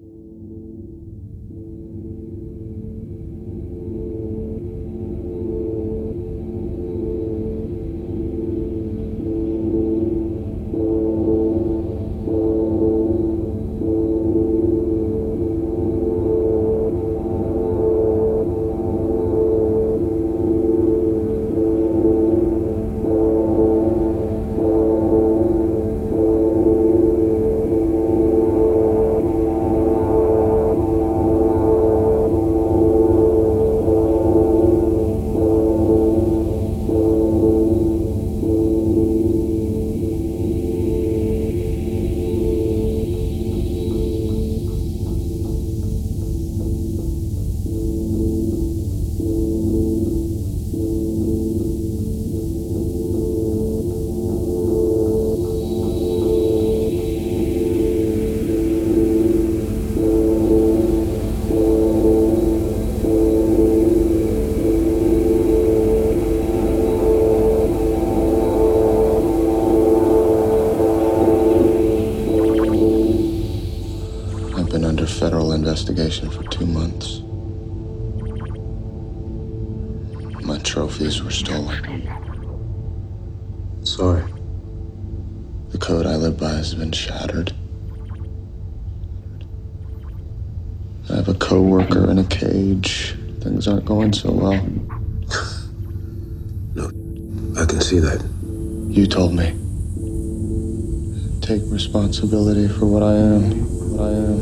I've federal investigation for two months. My trophies were stolen. Sorry. The code I live by has been shattered. I have a coworker in a cage. Things aren't going so well. No, I can see that. You told me. Take responsibility for what I am. What I am.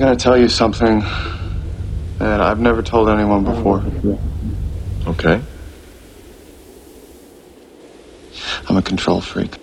I'm gonna tell you something that I've never told anyone before. Okay. I'm a control freak.